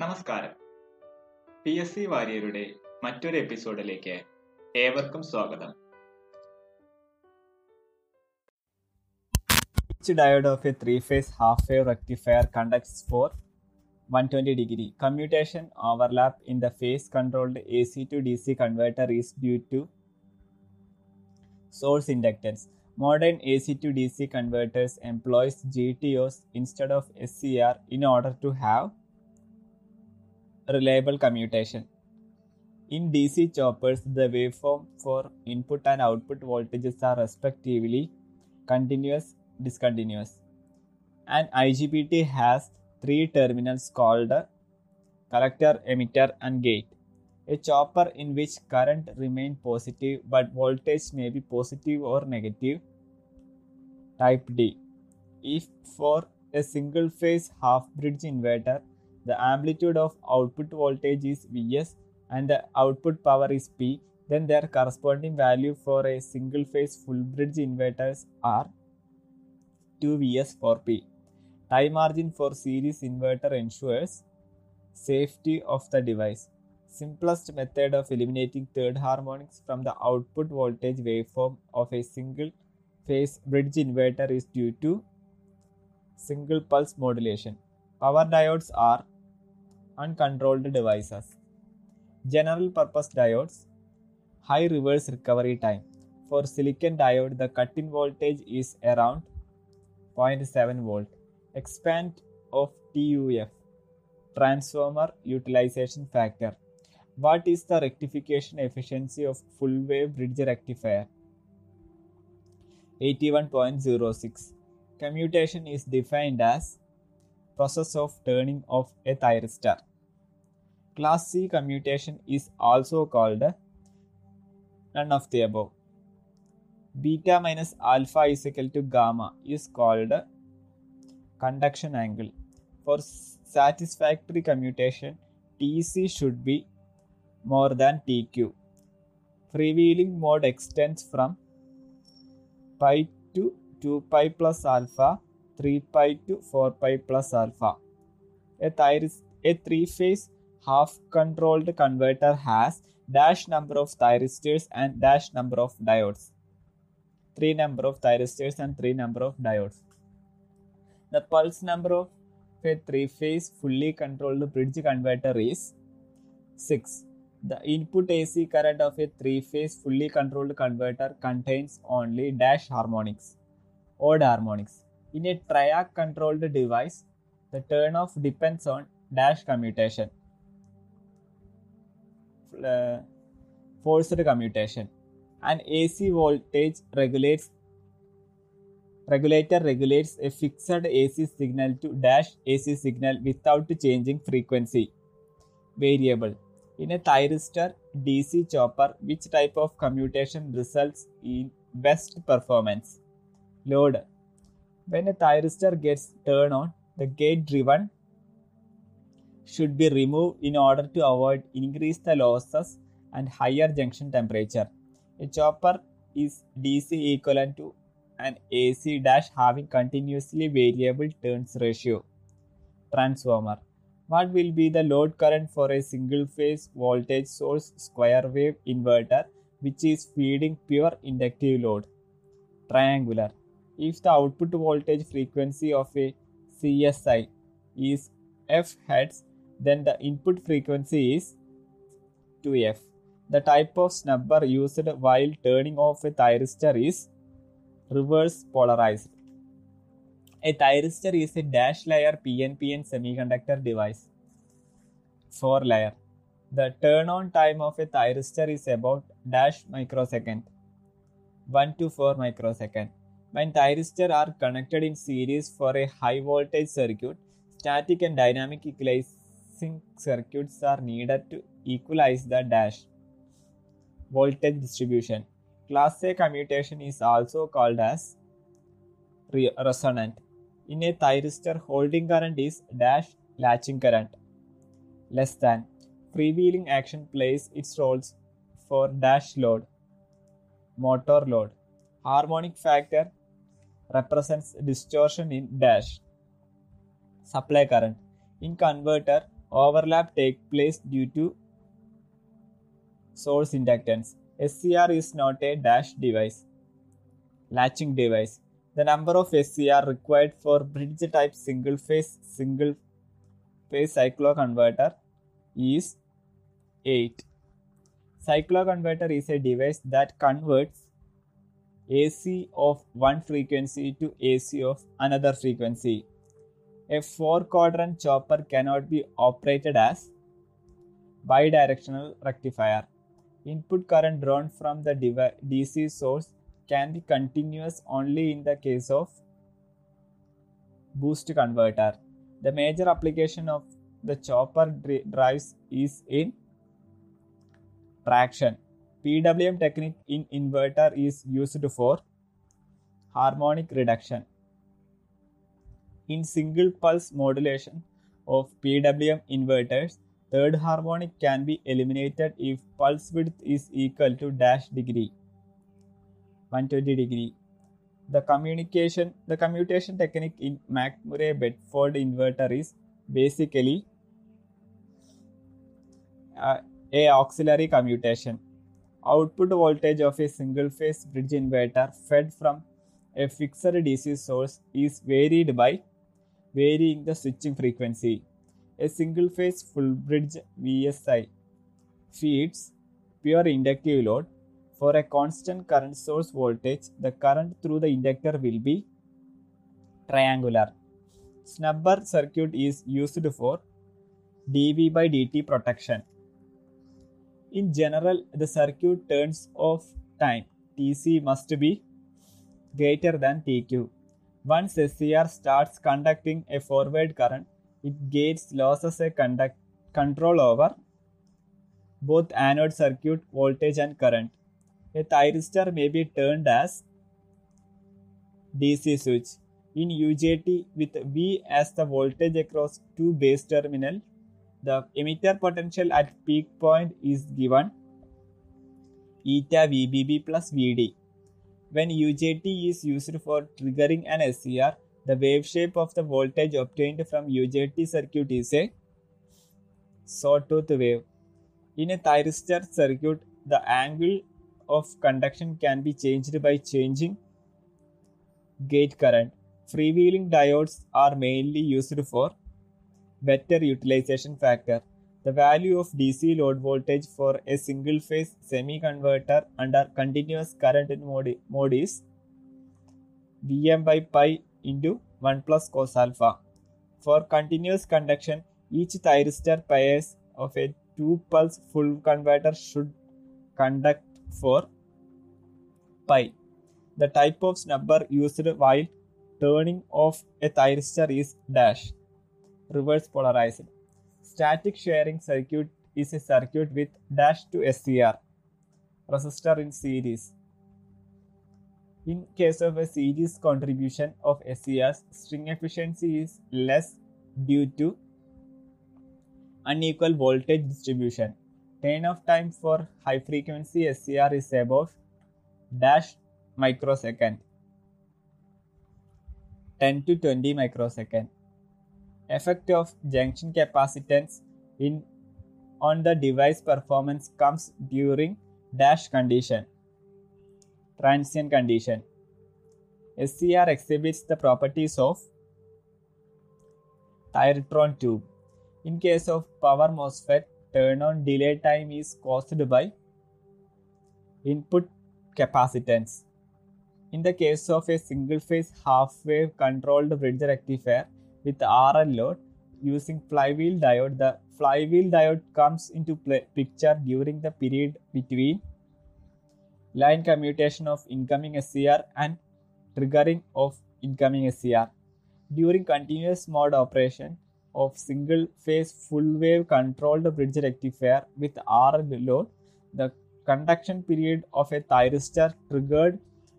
നമസ്കാരം P S C വാര്യരുടെ മറ്റൊരു എപ്പിസോഡിലേക്ക് ഏവർക്കും സ്വാഗതം Each diode of a three-phase half-wave rectifier conducts for 120 degree. Commutation overlap in the phase-controlled AC to DC converter is due to source inductance. Modern AC to DC converters employs GTOs instead of SCR in order to have reliable commutation. In DC choppers, the waveform for input and output voltages are respectively continuous, discontinuous. An IGBT has three terminals called collector, emitter, and gate. A chopper in which current remains positive but voltage may be positive or negative. Type D. If for a single phase half bridge inverter, the amplitude of output voltage is Vs and the output power is P, then their corresponding value for a single phase full bridge inverters are 2Vs for P. Time margin for series inverter ensures safety of the device. Simplest method of eliminating third harmonics from the output voltage waveform of a single phase bridge inverter is due to single pulse modulation. Power diodes are uncontrolled devices. General purpose diodes high reverse recovery time. For silicon diode, the cut in voltage is around 0.7 volt. Expand of TUF transformer utilization factor. What is the rectification efficiency of full wave bridge rectifier? 81.06. Commutation is defined as process of turning off a thyristor. Class C commutation is also called none of the above. Beta minus alpha is equal to gamma is called conduction angle. For satisfactory commutation, TC should be more than TQ. Freewheeling mode extends from pi to 2 pi plus alpha, 3 pi to 4 pi plus alpha. A, a three-phase half-controlled converter has dash number of thyristors and dash number of diodes. Three number of thyristors and three number of diodes. The pulse number of a three-phase fully controlled bridge converter is 6. The input AC current of a three-phase fully controlled converter contains only dash harmonics, odd harmonics. In a triac controlled device, the turn off depends on dash commutation. Uh, forced commutation. An AC voltage regulates regulator regulates a fixed AC signal to dash AC signal without changing frequency variable. In a thyristor DC chopper, which type of commutation results in best performance? Load. When a thyristor gets turned on, the gate driven should be removed in order to avoid increase the losses and higher junction temperature. A chopper is DC equivalent to an AC dash having continuously variable turns ratio. Transformer. What will be the load current for a single phase voltage source square wave inverter which is feeding pure inductive load? Triangular. If the output voltage frequency of a CSI is F Hz, then the input frequency is 2F. The type of snubber used while turning off a thyristor is reverse polarized. A thyristor is a dash layer PNPN semiconductor device. 4 layer. The turn on time of a thyristor is about dash microsecond 1 to 4 microsecond. When thyristors are connected in series for a high voltage circuit, static and dynamic equalizing circuits are needed to equalize the dash voltage distribution. Class A commutation is also called as re- resonant. In a thyristor, holding current is dash latching current less than. Freewheeling action plays its roles for dash load, motor load. Harmonic factor represents distortion in dash. Supply current. In converter, overlap take place due to source inductance. SCR is not a dash device, latching device. The number of SCR required for bridge type single phase single phase cycloconverter is 8. Cycloconverter is a device that converts AC of one frequency to AC of another frequency. A four quadrant chopper cannot be operated as bidirectional rectifier. Input current drawn from the DC source can be continuous only in the case of boost converter. The major application of the chopper drives is in traction. PWM technique in inverter is used for harmonic reduction. In single pulse modulation of PWM inverters, third harmonic can be eliminated if pulse width is equal to dash degree 120 degree. The communication the commutation technique in McMurray Bedford inverter is basically uh, a auxiliary commutation. Output voltage of a single phase bridge inverter fed from a fixed DC source is varied by varying the switching frequency. A single phase full bridge VSI feeds pure inductive load. For a constant current source voltage, the current through the inductor will be triangular. Snubber circuit is used for dV by dt protection. In general, the circuit turns off time Tc must be greater than Tq. Once SCR starts conducting a forward current, it gains losses a conduct control over both anode circuit voltage and current. A thyristor may be turned as DC switch. In UJT with V as the voltage across two base terminal, the emitter potential at peak point is given eta VBB plus VD. When UJT is used for triggering an SCR, the wave shape of the voltage obtained from UJT circuit is a sawtooth wave. In a thyristor circuit, the angle of conduction can be changed by changing gate current. Freewheeling diodes are mainly used for better utilization factor. The value of DC load voltage for a single phase semi converter under continuous current mode, mode is Vm by pi into 1 plus cos alpha. For continuous conduction, each thyristor pairs of a 2 pulse full converter should conduct for pi. The type of snubber used while turning off a thyristor is dash reverse polarized. Static sharing circuit is a circuit with dash to SCR resistor in series. In case of a series contribution of SCRs, string efficiency is less due to unequal voltage distribution. Turn off time for high frequency SCR is about dash microsecond 10 to 20 microsecond effect of junction capacitance in on the device performance comes during dash condition transient condition. Scr exhibits the properties of thyratron tube. In case of power mosfet turn on delay time is caused by input capacitance. In the case of a single phase half wave controlled bridge rectifier with RL load using flywheel diode. The flywheel diode comes into play, picture during the period between line commutation of incoming SCR and triggering of incoming SCR. During continuous mode operation of single phase full wave controlled bridge rectifier with RL load, the conduction period of a thyristor triggered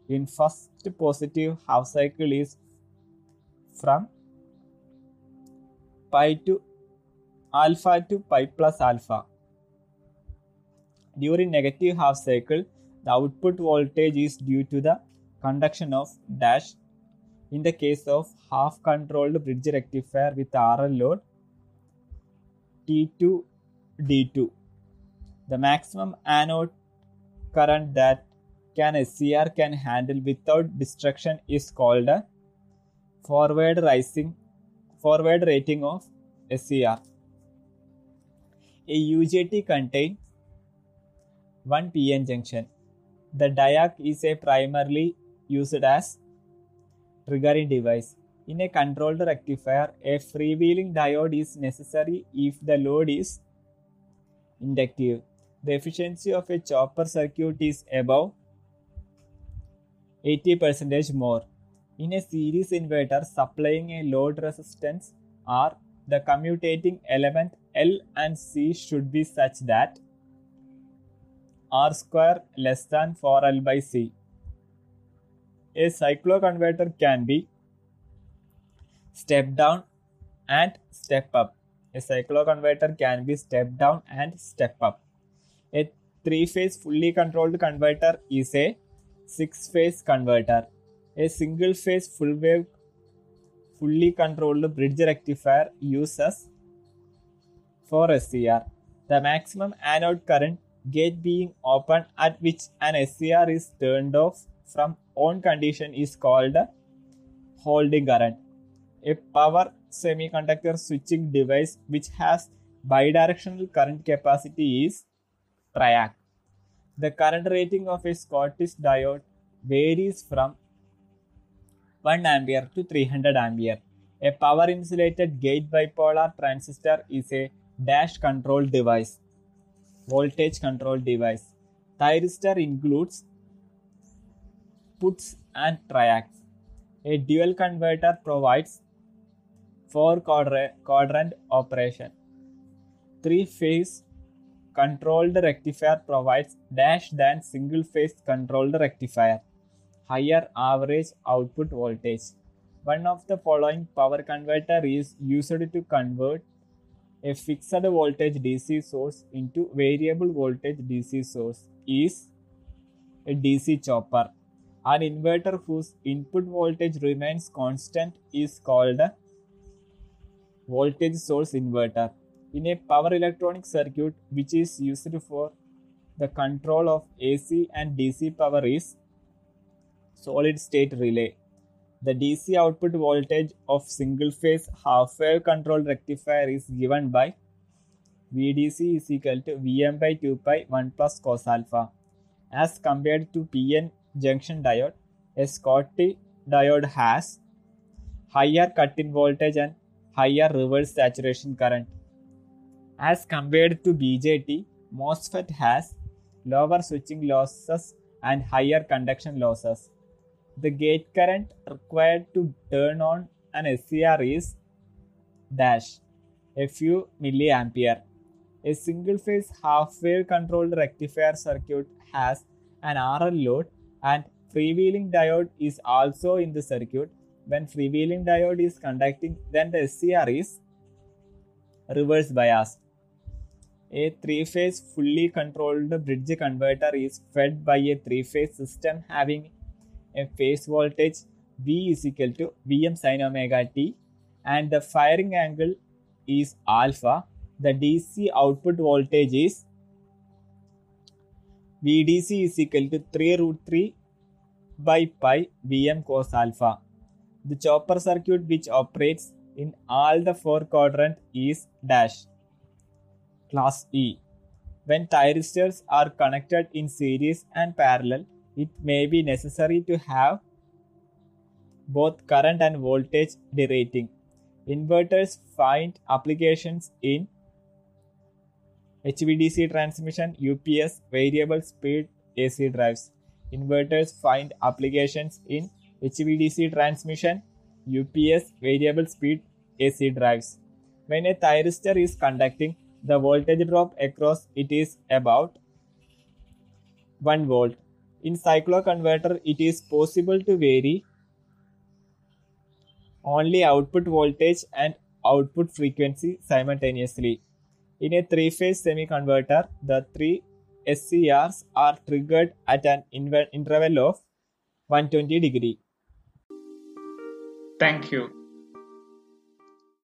in first positive half cycle is from pi to alpha to pi plus alpha. During negative half cycle, the output voltage is due to the conduction of dash. In the case of half controlled bridge rectifier with RL load, T2 D2. The maximum anode current that can SCR can handle without destruction is called a forward rising forward rating of SCR. A UJT contains one PN junction. The diac is a primarily used as triggering device. In a controlled rectifier, a freewheeling diode is necessary if the load is inductive. The efficiency of a chopper circuit is above 80% more. In a series inverter supplying a load resistance R, the commutating element L and C should be such that R square less than 4L by C. A cycloconverter can be step down and step up. A cycloconverter can be step down and step up. A three phase fully controlled converter is a six phase converter. A single phase full wave fully controlled bridge rectifier uses for SCR. The maximum anode current gate being open at which an SCR is turned off from on condition is called holding current. A power semiconductor switching device which has bidirectional current capacity is triac. The current rating of a Schottky diode varies from 1 ampere to 300 ampere. A power insulated gate bipolar transistor is a dash control device, voltage control device. Thyristor includes puts and triacs. A dual converter provides four quadrant operation. Three phase controlled rectifier provides dash than single phase controlled rectifier. Higher average output voltage. One of the following power converter is used to convert a fixed voltage DC source into variable voltage DC source is a DC chopper. An inverter whose input voltage remains constant is called a voltage source inverter. In a power electronic circuit which is used for the control of AC and DC power is solid state relay. The DC output voltage of single phase half wave control rectifier is given by VDC is equal to Vm by 2 pi 1 plus cos alpha. As compared to PN junction diode, a Schottky diode has higher cut in voltage and higher reverse saturation current. As compared to BJT, MOSFET has lower switching losses and higher conduction losses. The gate current required to turn on an SCR is dash a few milliampere. A single phase half wave controlled rectifier circuit has an RL load and freewheeling diode is also in the circuit. When freewheeling diode is conducting, then the SCR is reverse biased. A three phase fully controlled bridge converter is fed by a three phase system having a phase voltage V is equal to Vm sin omega t and the firing angle is alpha. The DC output voltage is VDC is equal to 3 root 3 by pi Vm cos alpha. The chopper circuit which operates in all the four quadrant is dash class E. When thyristors are connected in series and parallel, it may be necessary to have both current and voltage derating. Inverters find applications in HVDC transmission, UPS, variable speed AC drives. Inverters find applications in HVDC transmission, UPS, variable speed AC drives. When a thyristor is conducting, the voltage drop across it is about 1 volt. In cycloconverter, it is possible to vary only output voltage and output frequency simultaneously. In a three-phase semiconverter, the three SCRs are triggered at an interval of 120 degree. Thank you.